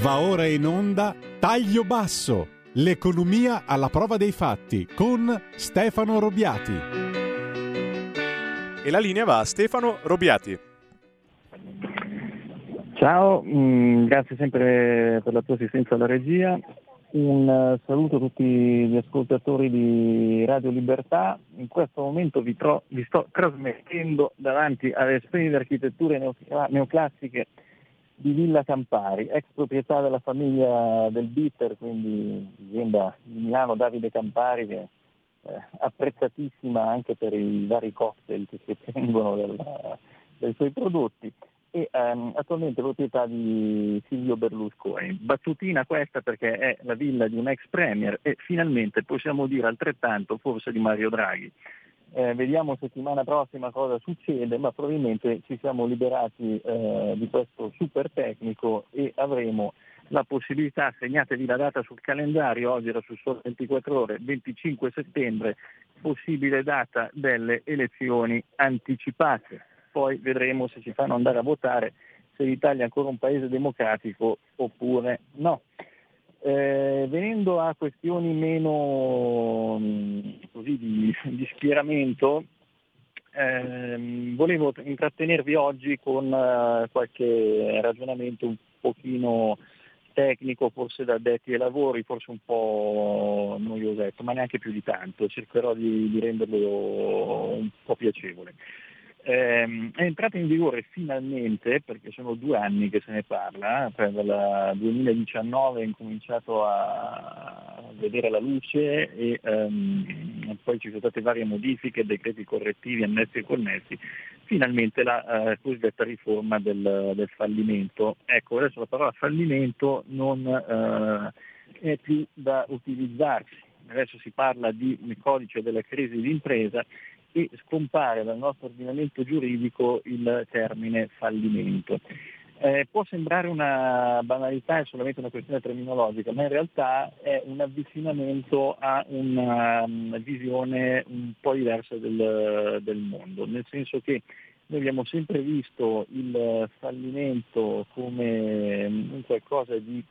Va ora in onda Taglio Basso, l'economia alla prova dei fatti con Stefano Robiati. E la linea va a Stefano Robiati. Ciao, mm, grazie sempre per la tua assistenza alla regia. Un uh, saluto a tutti gli ascoltatori di Radio Libertà. In questo momento vi, tro- vi sto trasmettendo davanti alle splendide architetture neo- neoclassiche di Villa Campari, ex proprietà della famiglia del Bitter, quindi azienda di Milano Davide Campari, che è eh, apprezzatissima anche per i vari cocktail che si ottengono dai suoi prodotti e ehm, attualmente proprietà di Silvio Berlusconi. Battutina questa perché è la villa di un ex premier e finalmente possiamo dire altrettanto forse di Mario Draghi. Eh, vediamo settimana prossima cosa succede, ma probabilmente ci siamo liberati eh, di questo super tecnico e avremo la possibilità, segnatevi la data sul calendario, oggi era su solo 24 ore, 25 settembre, possibile data delle elezioni anticipate. Poi vedremo se ci fanno andare a votare se l'Italia è ancora un paese democratico oppure no. Eh, venendo a questioni meno mm, così, di, di, schieramento, ehm, volevo intrattenervi oggi con uh, qualche ragionamento un pochino tecnico, forse da addetti ai lavori, forse un po' noiosetto, ma neanche più di tanto, cercherò di, di renderlo un po' piacevole. Eh, è entrata in vigore finalmente, perché sono due anni che se ne parla, cioè dal 2019 è incominciato a vedere la luce e ehm, poi ci sono state varie modifiche, decreti correttivi, annessi e connessi, finalmente la eh, cosiddetta riforma del, del, fallimento. Ecco, adesso la parola fallimento non eh, è più da utilizzarsi, adesso si parla di codice della crisi d'impresa e scompare dal nostro ordinamento giuridico il termine fallimento. Eh, può sembrare una banalità, è solamente una questione terminologica, ma in realtà è un avvicinamento a una, una visione un po' diversa del, del, mondo, nel senso che noi abbiamo sempre visto il fallimento come un qualcosa di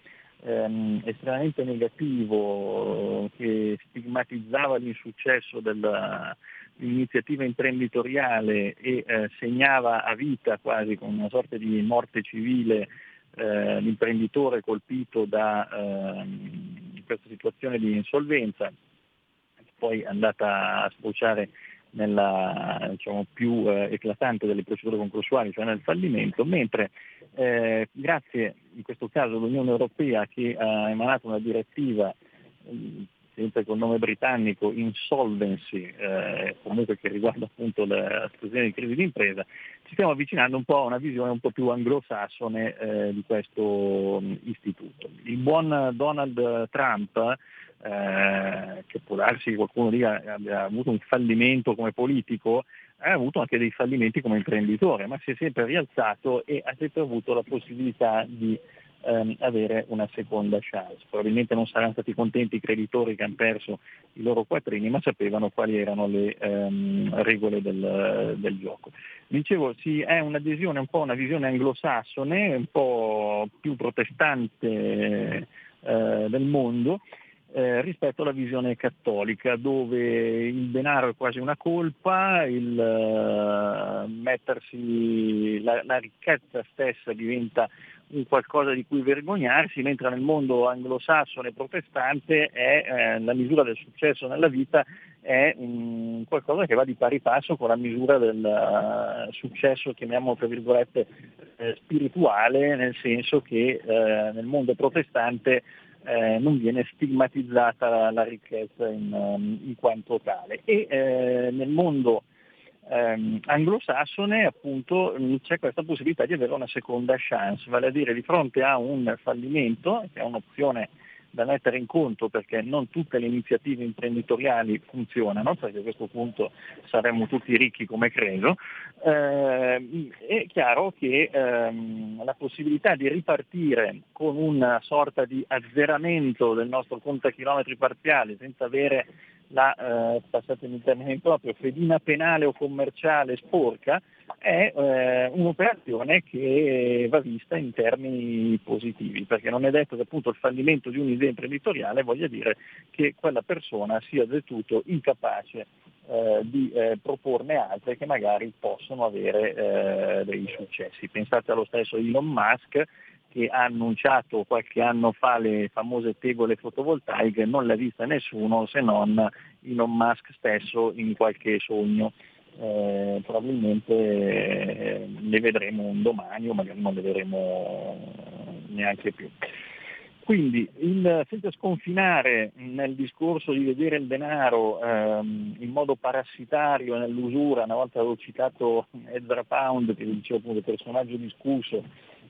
ehm, estremamente negativo che stigmatizzava l'insuccesso della, iniziativa imprenditoriale e eh, segnava a vita quasi con una sorta di morte civile eh, l'imprenditore colpito da eh, questa situazione di insolvenza, poi andata a sfociare nella diciamo, più eh, eclatante delle procedure concorsuali, cioè nel fallimento, mentre eh, grazie in questo caso all'Unione Europea che ha emanato una direttiva sempre col nome britannico Insolvency, eh, comunque che riguarda appunto la situazione di crisi d'impresa, ci stiamo avvicinando un po' a una visione un po' più anglosassone eh, di questo mh, istituto. Il buon Donald Trump, eh, che può darsi qualcuno dica abbia avuto un fallimento come politico, ha avuto anche dei fallimenti come imprenditore, ma si è sempre rialzato e ha sempre avuto la possibilità di ehm, avere una seconda chance. Probabilmente non saranno stati contenti i creditori che hanno perso i loro quattrini, ma sapevano quali erano le ehm, regole del, del, gioco. Dicevo, sì, è un'adesione, un po' una visione anglosassone, un po' più protestante eh, del mondo, eh, rispetto alla visione cattolica, dove il denaro è quasi una colpa, il uh, mettersi, la, la, ricchezza stessa diventa un qualcosa di cui vergognarsi, mentre nel mondo anglosassone protestante è, eh, la misura del successo nella vita è um, qualcosa che va di pari passo con la misura del uh, successo, chiamiamolo tra virgolette, eh, spirituale, nel senso che eh, nel mondo protestante eh, non viene stigmatizzata la, la ricchezza in, um, in, quanto tale. E eh, nel mondo ehm, anglosassone appunto c'è questa possibilità di avere una seconda chance, vale a dire di fronte a un fallimento, che è un'opzione da mettere in conto perché non tutte le iniziative imprenditoriali funzionano, perché a questo punto saremmo tutti ricchi come credo, eh, è chiaro che ehm, la possibilità di ripartire con una sorta di azzeramento del nostro contachilometri parziale senza avere la, eh, passatemi il termine improprio, fedina penale o commerciale sporca, è eh, un'operazione che va vista in termini positivi, perché non è detto che appunto il fallimento di un'idea imprenditoriale voglia dire che quella persona sia del tutto incapace eh, di eh, proporne altre che magari possono avere eh, dei successi. Pensate allo stesso Elon Musk che ha annunciato qualche anno fa le famose tegole fotovoltaiche, non l'ha vista nessuno se non Elon Musk stesso in qualche sogno. Eh, probabilmente eh, le vedremo un domani o magari non le vedremo neanche più. Quindi il, senza sconfinare nel discorso di vedere il denaro ehm, in modo parassitario nell'usura, una volta avevo citato Ezra Pound che diceva appunto personaggio discusso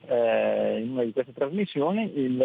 eh, in una di queste trasmissioni, il,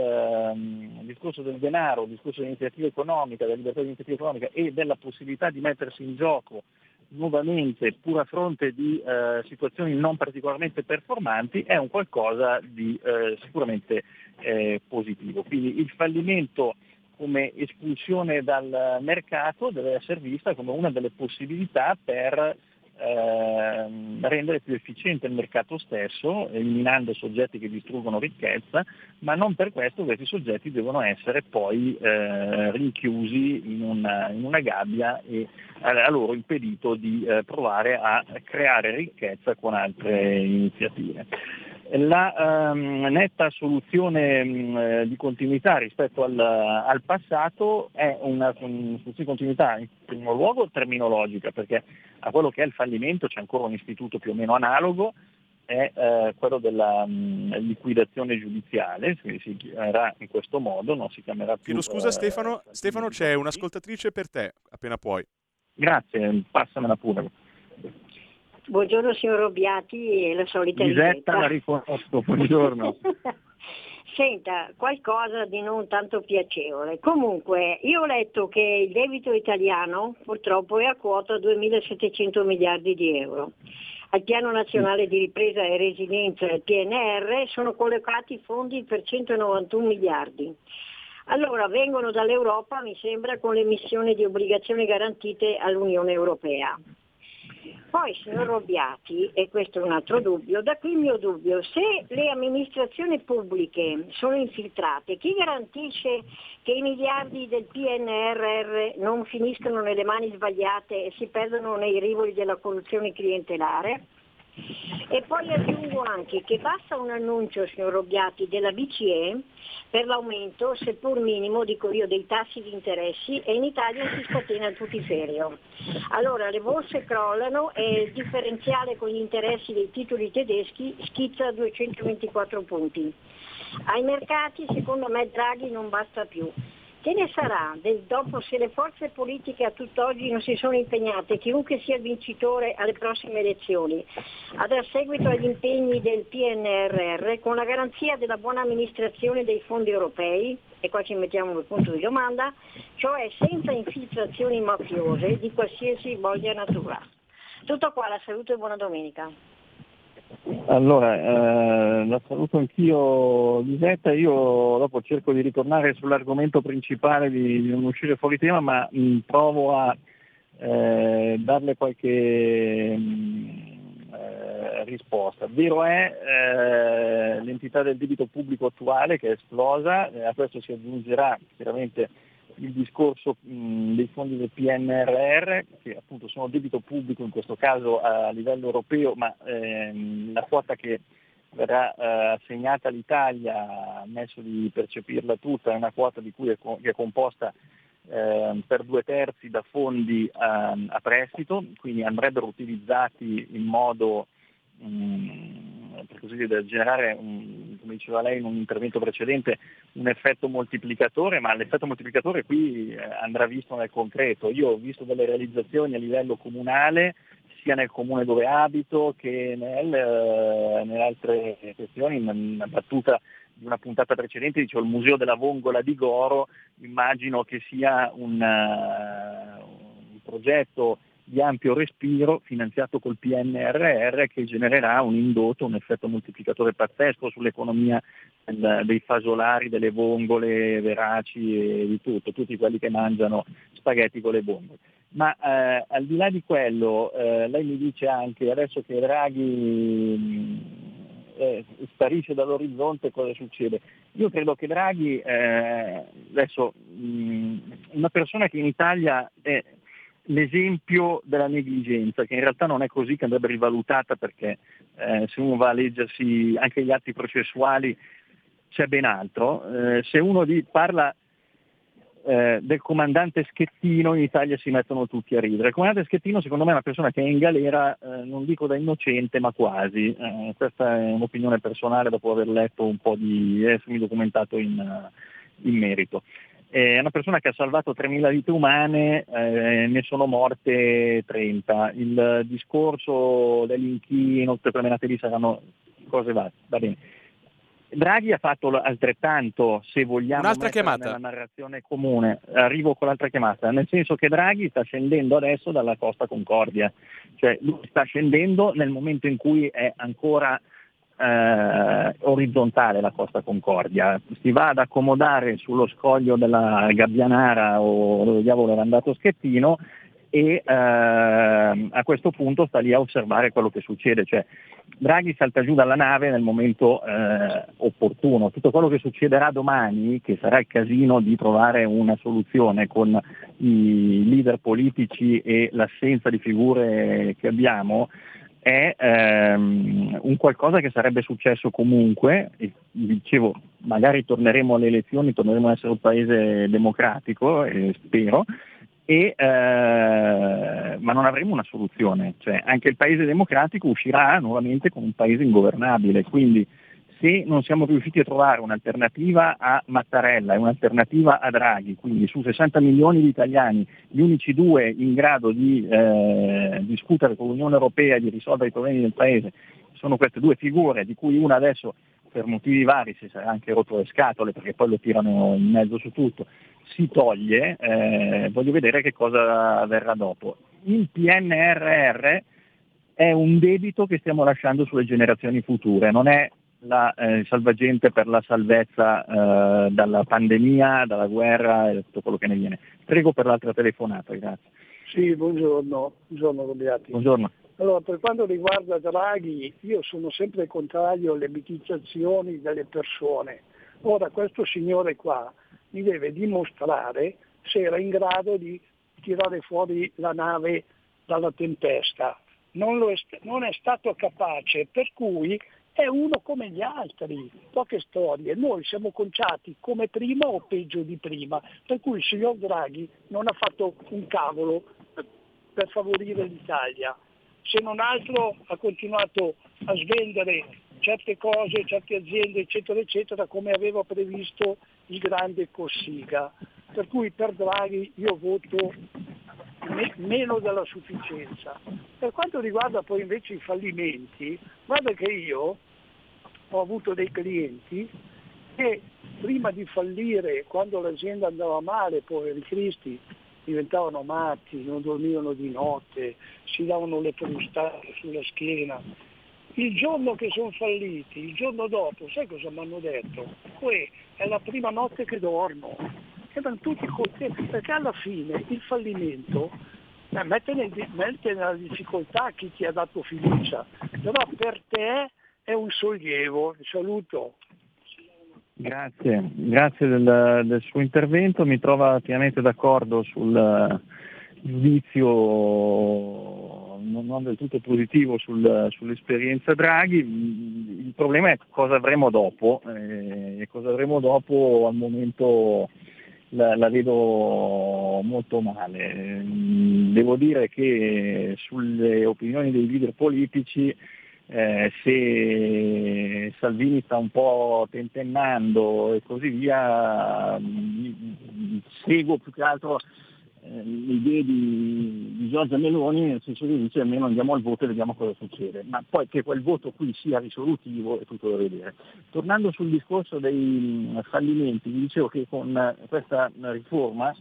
il, discorso del denaro, il discorso dell'iniziativa economica, della libertà di iniziativa economica e della possibilità di mettersi in gioco nuovamente, pur a fronte di eh, situazioni non particolarmente performanti, è un qualcosa di eh, sicuramente eh, positivo. Quindi il fallimento come espulsione dal mercato deve essere vista come una delle possibilità per eh, rendere più efficiente il mercato stesso, eliminando soggetti che distruggono ricchezza, ma non per questo questi soggetti devono essere poi eh, rinchiusi in una, in una, gabbia e a, loro impedito di eh, provare a creare ricchezza con altre iniziative. La ehm, netta soluzione mh, mm, eh, di continuità rispetto al, al passato è una, una soluzione di continuità in primo luogo terminologica, perché a quello che è il fallimento c'è ancora un istituto più o meno analogo, è eh, quello della mh, mm, liquidazione giudiziale, si, si chiamerà in questo modo, non si chiamerà più... Chiedo scusa eh, Stefano, Stefano c'è un'ascoltatrice per te, appena puoi. Grazie, passamela pure. Buongiorno signor Robbiati e la solita Lisetta la riconosco, buongiorno. Senta, qualcosa di non tanto piacevole. Comunque, io ho letto che il debito italiano purtroppo è a quota 2.700 miliardi di euro. Al piano nazionale di ripresa e resilienza, il PNR, sono collocati fondi per 191 miliardi. Allora vengono dall'Europa, mi sembra, con l'emissione di obbligazioni garantite all'Unione Europea. Poi, signor Robbiati, e questo è un altro dubbio, da qui il mio dubbio, se le amministrazioni pubbliche sono infiltrate, chi garantisce che i miliardi del PNRR non finiscano nelle mani sbagliate e si perdono nei rivoli della corruzione clientelare? E poi aggiungo anche che basta un annuncio, signor Robbiati, della BCE per l'aumento, seppur minimo, dico io, dei tassi di interessi e in Italia si scatena il putiferio. Allora le borse crollano e il differenziale con gli interessi dei titoli tedeschi schizza a 224 punti. Ai mercati secondo me Draghi non basta più. Che ne sarà del dopo se le forze politiche a tutt'oggi non si sono impegnate, chiunque sia il vincitore alle prossime elezioni, a dar seguito agli impegni del PNRR con la garanzia della buona amministrazione dei fondi europei, e qua ci mettiamo un punto di domanda, cioè senza infiltrazioni mafiose di qualsiasi voglia natura. Tutto qua, la salute e buona domenica. Allora, eh, la saluto anch'io Lisetta, io dopo cerco di ritornare sull'argomento principale di, di non uscire fuori tema, ma mh, mm, provo a eh, darle qualche mh, mm, eh, risposta. Vero è eh, l'entità del debito pubblico attuale che è esplosa, eh, a questo si aggiungerà chiaramente il discorso mh, dei fondi del PNRR, che appunto sono debito pubblico in questo caso a livello europeo, ma ehm, la quota che verrà eh, assegnata all'Italia, ammesso di percepirla tutta, è una quota di cui è, co- è composta eh, per due terzi da fondi a, ehm, a prestito, quindi andrebbero utilizzati in modo mh, per così dire, generare, un, come diceva lei in un intervento precedente, un effetto moltiplicatore, ma l'effetto moltiplicatore qui eh, andrà visto nel concreto. Io ho visto delle realizzazioni a livello comunale, sia nel comune dove abito che nel, eh, nelle altre questioni, una battuta di una puntata precedente, dicevo il Museo della Vongola di Goro, immagino che sia un, uh, un progetto di ampio respiro finanziato col PNRR che genererà un indotto, un effetto moltiplicatore pazzesco sull'economia dei fasolari, delle vongole veraci e di tutto, tutti quelli che mangiano spaghetti con le vongole. Ma eh, al di là di quello, eh, lei mi dice anche adesso che Draghi mh, eh, sparisce dall'orizzonte cosa succede? Io credo che Draghi, eh, adesso mh, una persona che in Italia è l'esempio della negligenza, che in realtà non è così, che andrebbe rivalutata perché eh, se uno va a leggersi anche gli atti processuali c'è ben altro. Eh, se uno di, parla eh, del comandante Schettino in Italia si mettono tutti a ridere. Il comandante Schettino secondo me è una persona che è in galera, eh, non dico da innocente, ma quasi. Eh, questa è un'opinione personale dopo aver letto un po' di... essermi documentato in, in merito. È una persona che ha salvato 3.000 vite umane, eh, ne sono morte 30. Il discorso dell'inchino, tutte quelle menate lì saranno cose va, va bene Draghi ha fatto altrettanto, se vogliamo, Un'altra chiamata. nella narrazione comune. Arrivo con l'altra chiamata, nel senso che Draghi sta scendendo adesso dalla Costa Concordia, cioè lui sta scendendo nel momento in cui è ancora eh, orizzontale la Costa Concordia, si va ad accomodare sullo scoglio della Gabbianara o dove diavolo era andato Schettino e eh, a questo punto sta lì a osservare quello che succede. Cioè, Draghi salta giù dalla nave nel momento eh, opportuno. Tutto quello che succederà domani, che sarà il casino di trovare una soluzione con i leader politici e l'assenza di figure che abbiamo, è ehm, un qualcosa che sarebbe successo comunque, e dicevo magari torneremo alle elezioni, torneremo ad essere un paese democratico, eh, spero, e, eh, ma non avremo una soluzione, cioè, anche il paese democratico uscirà nuovamente come un paese ingovernabile, quindi se non siamo riusciti a trovare un'alternativa a Mattarella e un'alternativa a Draghi, quindi su 60 milioni di italiani gli unici due in grado di eh, discutere con l'Unione Europea e di risolvere i problemi del paese sono queste due figure, di cui una adesso per motivi vari si sarà anche rotto le scatole perché poi lo tirano in mezzo su tutto, si toglie, eh, voglio vedere che cosa verrà dopo. Il PNRR è un debito che stiamo lasciando sulle generazioni future, non è la eh, salvagente per la salvezza eh, dalla pandemia, dalla guerra e tutto quello che ne viene. Prego per l'altra telefonata, grazie. Sì, buongiorno, buongiorno Robiati. Buongiorno. Allora, per quanto riguarda Draghi, io sono sempre contrario alle mitizzazioni delle persone. Ora, questo signore qua mi deve dimostrare se era in grado di tirare fuori la nave dalla tempesta. Non, è, non è stato capace, per cui è uno come gli altri, poche storie. Noi siamo conciati come prima o peggio di prima, per cui il signor Draghi non ha fatto un cavolo per favorire l'Italia se non altro ha continuato a svendere certe cose, certe aziende, eccetera, eccetera, come aveva previsto il grande Cossiga. Per cui per Draghi io voto me- meno della sufficienza. Per quanto riguarda poi invece i fallimenti, guarda che io ho avuto dei clienti che prima di fallire, quando l'azienda andava male, poveri cristi, diventavano matti, non dormivano di notte, si davano le frustate sulla schiena. Il giorno che sono falliti, il giorno dopo, sai cosa mi hanno detto? Que è la prima notte che dormo. Erano tutti contenti, perché alla fine il fallimento eh, mette, mette nella difficoltà chi ti ha dato fiducia, però per te è un sollievo. Saluto. Grazie, grazie del, del, suo intervento, mi trova pienamente d'accordo sul giudizio non del tutto positivo sul, sull'esperienza Draghi, il problema è cosa avremo dopo eh, e cosa avremo dopo al momento la, la, vedo molto male. Devo dire che sulle opinioni dei leader politici eh, se Salvini sta un po' tentennando e così via, mh, seguo più che altro idee di, di, Giorgia Meloni nel senso che dice almeno andiamo al voto e vediamo cosa succede, ma poi che quel voto qui sia risolutivo è tutto da vedere. Tornando sul discorso dei fallimenti, vi dicevo che con questa riforma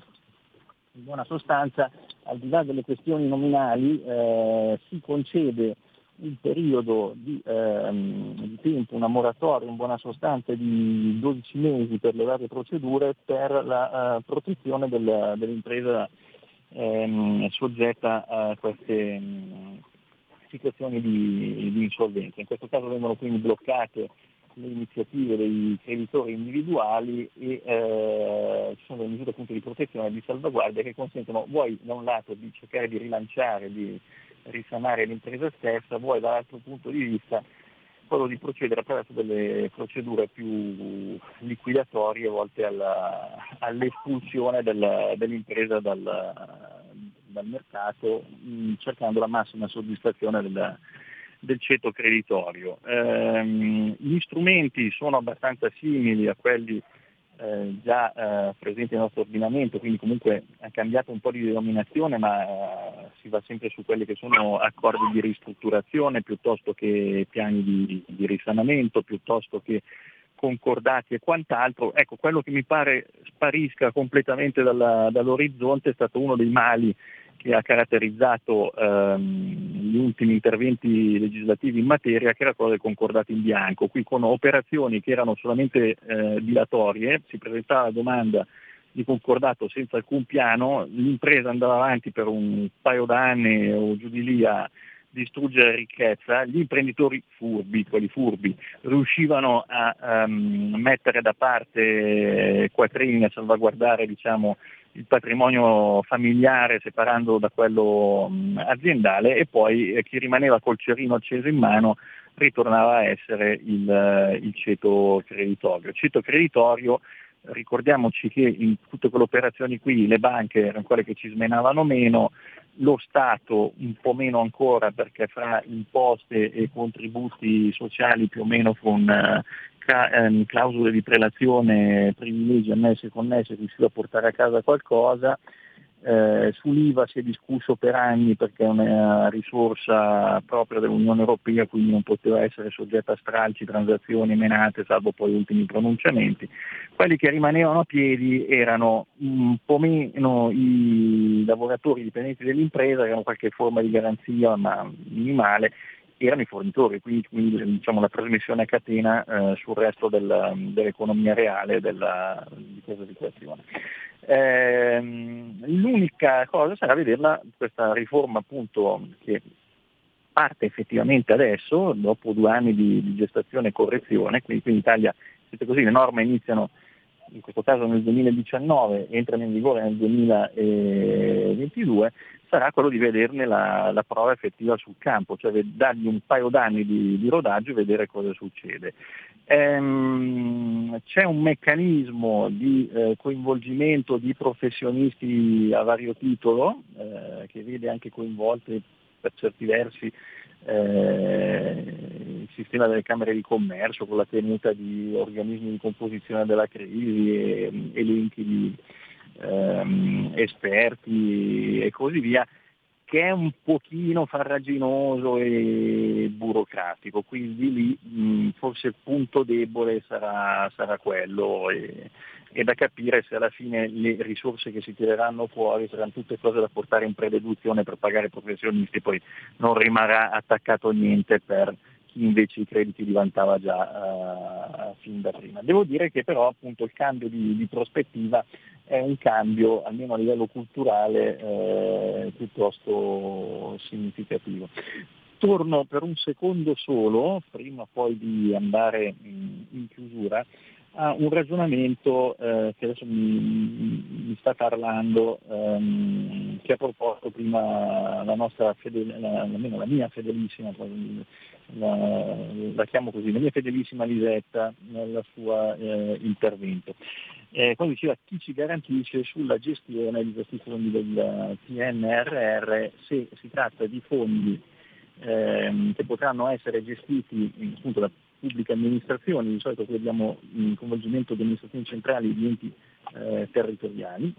in buona sostanza al di là delle questioni nominali eh, si concede un periodo di, ehm, di, tempo, una moratoria in buona sostanza di 12 mesi per le varie procedure per la uh, protezione del, dell'impresa ehm, soggetta a queste mh, situazioni di, di, insolvenza. In questo caso vengono quindi bloccate le iniziative dei creditori individuali e eh, ci sono delle misure appunto di protezione e di salvaguardia che consentono vuoi da un lato di cercare di rilanciare, di risanare l'impresa stessa, vuoi dall'altro punto di vista quello di procedere attraverso delle procedure più liquidatorie volte alla, all'espulsione del, dell'impresa dal, dal mercato mh, cercando la massima soddisfazione del, del ceto creditorio. Ehm, gli strumenti sono abbastanza simili a quelli eh, già eh, presenti nel nostro ordinamento, quindi comunque ha cambiato un po' di denominazione, ma eh, si va sempre su quelli che sono accordi di ristrutturazione piuttosto che piani di, di risanamento, piuttosto che concordati e quant'altro. Ecco, quello che mi pare sparisca completamente dalla, dall'orizzonte è stato uno dei mali che ha caratterizzato ehm, gli ultimi interventi legislativi in materia, che era quello del concordato in bianco. Qui con operazioni che erano solamente eh, dilatorie, si presentava la domanda di concordato senza alcun piano, l'impresa andava avanti per un paio d'anni o giù di lì a distruggere ricchezza, gli imprenditori furbi, quelli furbi, riuscivano a um, mettere da parte quattrini a salvaguardare diciamo, il patrimonio familiare separandolo da quello aziendale e poi eh, chi rimaneva col cerino acceso in mano ritornava a essere il, eh, il ceto creditorio. Il ceto creditorio ricordiamoci che in tutte quelle operazioni qui le banche erano quelle che ci smenavano meno, lo Stato un po' meno ancora perché fra imposte e contributi sociali più o meno con eh, ehm, clausole di prelazione, privilegi ammessi e connessi riusciva a portare a casa qualcosa, eh, Sull'IVA si è discusso per anni perché è una risorsa propria dell'Unione Europea, quindi non poteva essere soggetta a stralci, transazioni, menate, salvo poi ultimi pronunciamenti. Quelli che rimanevano a piedi erano un po' meno i lavoratori dipendenti dell'impresa, che avevano qualche forma di garanzia ma minimale, erano i fornitori, quindi, quindi diciamo, la trasmissione a catena eh, sul resto del, dell'economia reale della, di questa situazione. Eh, l'unica cosa sarà vederla, questa riforma appunto che parte effettivamente adesso, dopo due anni di, di gestazione e correzione, quindi qui in Italia così, le norme iniziano in questo caso nel 2019, entrano in vigore nel 2022, sarà quello di vederne la, la prova effettiva sul campo, cioè dargli un paio d'anni di, di rodaggio e vedere cosa succede. Ehm, c'è un meccanismo di eh, coinvolgimento di professionisti a vario titolo, eh, che vede anche coinvolte per certi versi eh, il sistema delle camere di commercio con la tenuta di organismi di composizione della crisi e elenchi di ehm, esperti e così via, che è un pochino farraginoso e burocratico, quindi lì mh, forse il punto debole sarà, sarà quello e, e, da capire se alla fine le risorse che si tireranno fuori saranno tutte cose da portare in prededuzione per pagare i professionisti, poi non rimarrà attaccato niente per chi invece i crediti li vantava già uh, fin da prima. Devo dire che però appunto il cambio di, di prospettiva è un cambio, almeno a livello culturale, eh, piuttosto significativo. Torno per un secondo solo, prima poi di andare in, in chiusura, a un ragionamento eh, che adesso mi, mi sta parlando, ehm, che ha proposto prima la nostra fedele, la, almeno la mia fedelissima, la, la, chiamo così, la mia fedelissima Lisetta nel suo eh, intervento. Eh, quando diceva chi ci garantisce sulla gestione di questi fondi del PNRR se si tratta di fondi ehm, che potranno essere gestiti appunto da pubbliche amministrazioni, di solito qui abbiamo il coinvolgimento di amministrazioni centrali e di enti eh, territoriali,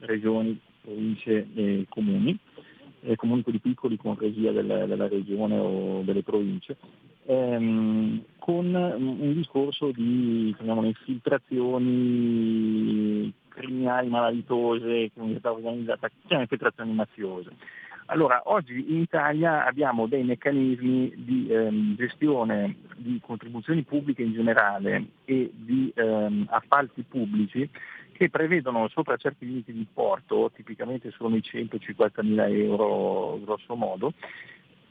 regioni, province e comuni, e comunque di piccoli con regia del, della regione o delle province, ehm, con un discorso di infiltrazioni criminali malavitose, comunità organizzata, chiama infiltrazioni mafiose. Allora, oggi in Italia abbiamo dei meccanismi di ehm, gestione di contribuzioni pubbliche in generale e di ehm, appalti pubblici che prevedono sopra certi limiti di importo, tipicamente sono i 150 mila euro grosso modo,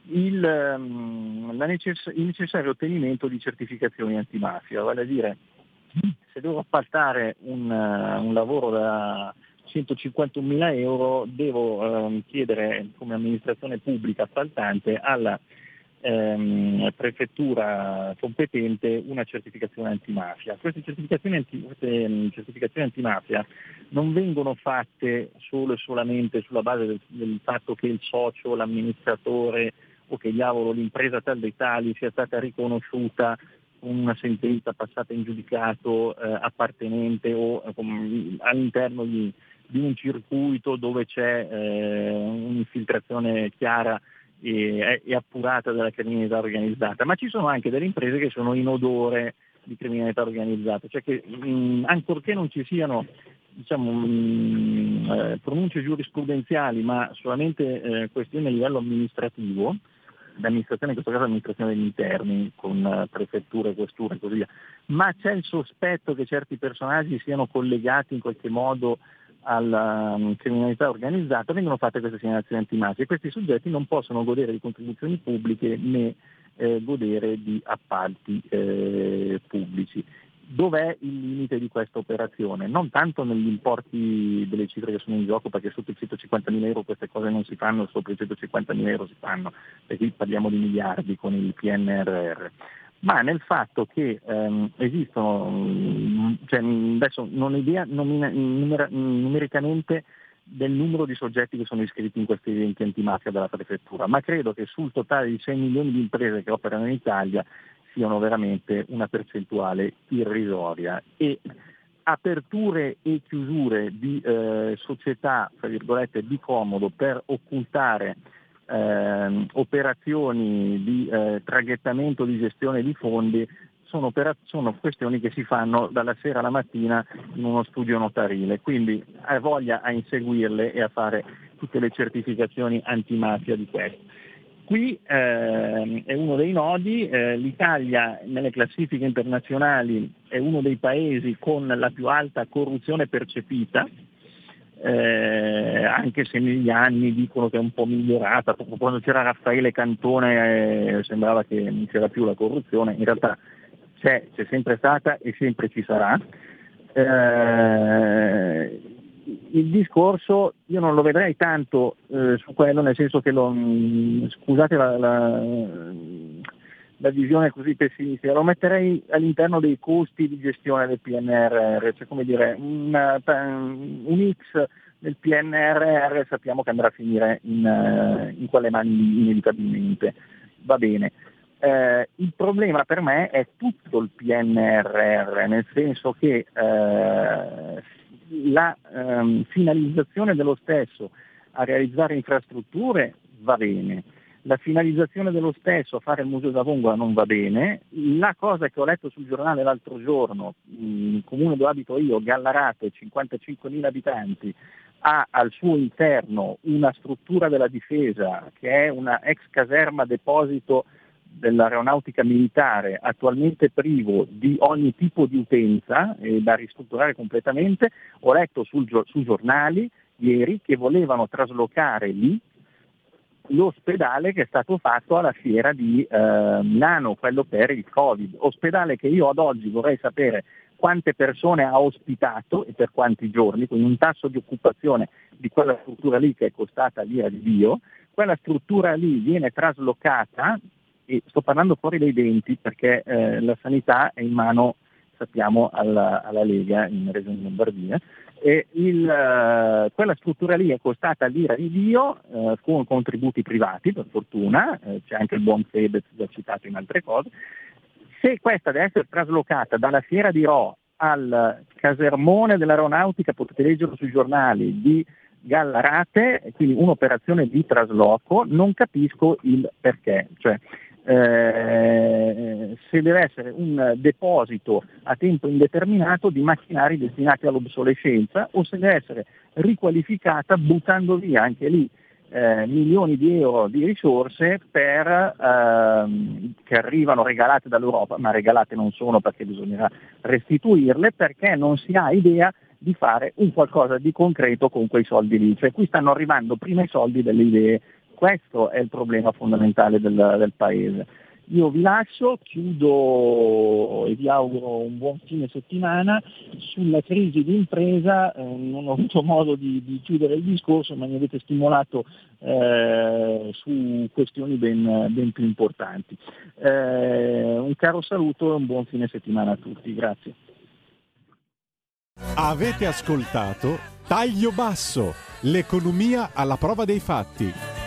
il, um, necess- il, necessario ottenimento di certificazioni antimafia, vale a dire se devo appaltare un, un lavoro da 151 mila euro devo um, chiedere come amministrazione pubblica appaltante alla ehm, prefettura competente una certificazione antimafia. Queste certificazioni, anti, queste ehm, certificazioni antimafia non vengono fatte solo e solamente sulla base del, del fatto che il socio, l'amministratore o che diavolo l'impresa tal dei tali sia stata riconosciuta con una sentenza passata in giudicato eh, appartenente o eh, all'interno di, di, un circuito dove c'è eh, un'infiltrazione chiara e, e appurata dalla criminalità organizzata, ma ci sono anche delle imprese che sono in odore di criminalità organizzata, cioè che mh, ancorché non ci siano diciamo, mh, eh, pronunce giurisprudenziali, ma solamente eh, questioni a livello amministrativo, l'amministrazione in questo caso l'amministrazione degli interni, con eh, prefetture, questure e così via, ma c'è il sospetto che certi personaggi siano collegati in qualche modo alla um, criminalità organizzata, vengono fatte queste segnalazioni antimafia e questi soggetti non possono godere di contribuzioni pubbliche né eh, godere di appalti eh, pubblici. Dov'è il limite di questa operazione? Non tanto negli importi delle cifre che sono in gioco, perché sotto i 150.000 euro queste cose non si fanno, sopra i 150.000 euro si fanno, perché qui parliamo di miliardi con il PNRR ma nel fatto che ehm, esistono, mm, cioè, adesso non ho idea numera, numericamente del numero di soggetti che sono iscritti in questi eventi antimafia della prefettura, ma credo che sul totale di 6 milioni di imprese che operano in Italia siano veramente una percentuale irrisoria. E aperture e chiusure di eh, società, tra virgolette, di comodo per occultare eh, operazioni di eh, traghettamento di gestione di fondi sono, sono, questioni che si fanno dalla sera alla mattina in uno studio notarile, quindi ha voglia a inseguirle e a fare tutte le certificazioni antimafia di questo. Qui eh, è uno dei nodi, eh, l'Italia nelle classifiche internazionali è uno dei paesi con la più alta corruzione percepita, eh, anche se negli anni dicono che è un po' migliorata, quando c'era Raffaele Cantone eh, sembrava che non c'era più la corruzione, in realtà c'è, c'è sempre stata e sempre ci sarà. Eh, il discorso io non lo vedrei tanto eh, su quello, nel senso che lo, mm, scusate la, la, la, visione così pessimistica, lo metterei all'interno dei costi di gestione del PNRR, cioè come dire una, un X del PNRR sappiamo che andrà a finire in, eh, in quelle mani inevitabilmente. Va bene. Eh, il problema per me è tutto il PNRR, nel senso che eh, la ehm, finalizzazione dello stesso a realizzare infrastrutture va bene, la finalizzazione dello stesso a fare il Museo da Vongola non va bene, la cosa che ho letto sul giornale l'altro giorno, il comune dove abito io, Gallarate, 55.000 abitanti, ha al suo interno una struttura della difesa che è una ex caserma deposito dell'aeronautica militare attualmente privo di ogni tipo di utenza e da ristrutturare completamente, ho letto sul, sui giornali ieri che volevano traslocare lì l'ospedale che è stato fatto alla fiera di eh, Milano, quello per il Covid, ospedale che io ad oggi vorrei sapere quante persone ha ospitato e per quanti giorni, quindi un tasso di occupazione di quella struttura lì che è costata l'ira di Dio, quella struttura lì viene traslocata e sto parlando fuori dai denti perché eh, la sanità è in mano, sappiamo, alla, alla Lega in Regione Lombardia e il, uh, quella struttura lì è costata l'ira di Dio uh, con contributi privati, per fortuna, uh, c'è anche il buon Fedez già citato in altre cose. Se questa deve essere traslocata dalla fiera di Ro al casermone dell'aeronautica, potete leggerlo sui giornali, di Gallarate, quindi un'operazione di trasloco, non capisco il perché. Cioè, eh, se deve essere un deposito a tempo indeterminato di macchinari destinati all'obsolescenza o se deve essere riqualificata buttando via anche lì eh, milioni di euro di risorse per, ehm, che arrivano regalate dall'Europa, ma regalate non sono perché bisognerà restituirle, perché non si ha idea di fare un qualcosa di concreto con quei soldi lì. Cioè qui stanno arrivando prima i soldi delle idee. Questo è il problema fondamentale del, del Paese. Io vi lascio, chiudo e vi auguro un buon fine settimana. Sulla crisi di impresa eh, non ho avuto modo di, di, chiudere il discorso, ma mi avete stimolato eh, su questioni ben, ben più importanti. Eh, un caro saluto e un buon fine settimana a tutti. Grazie. Avete ascoltato Taglio Basso, l'economia alla prova dei fatti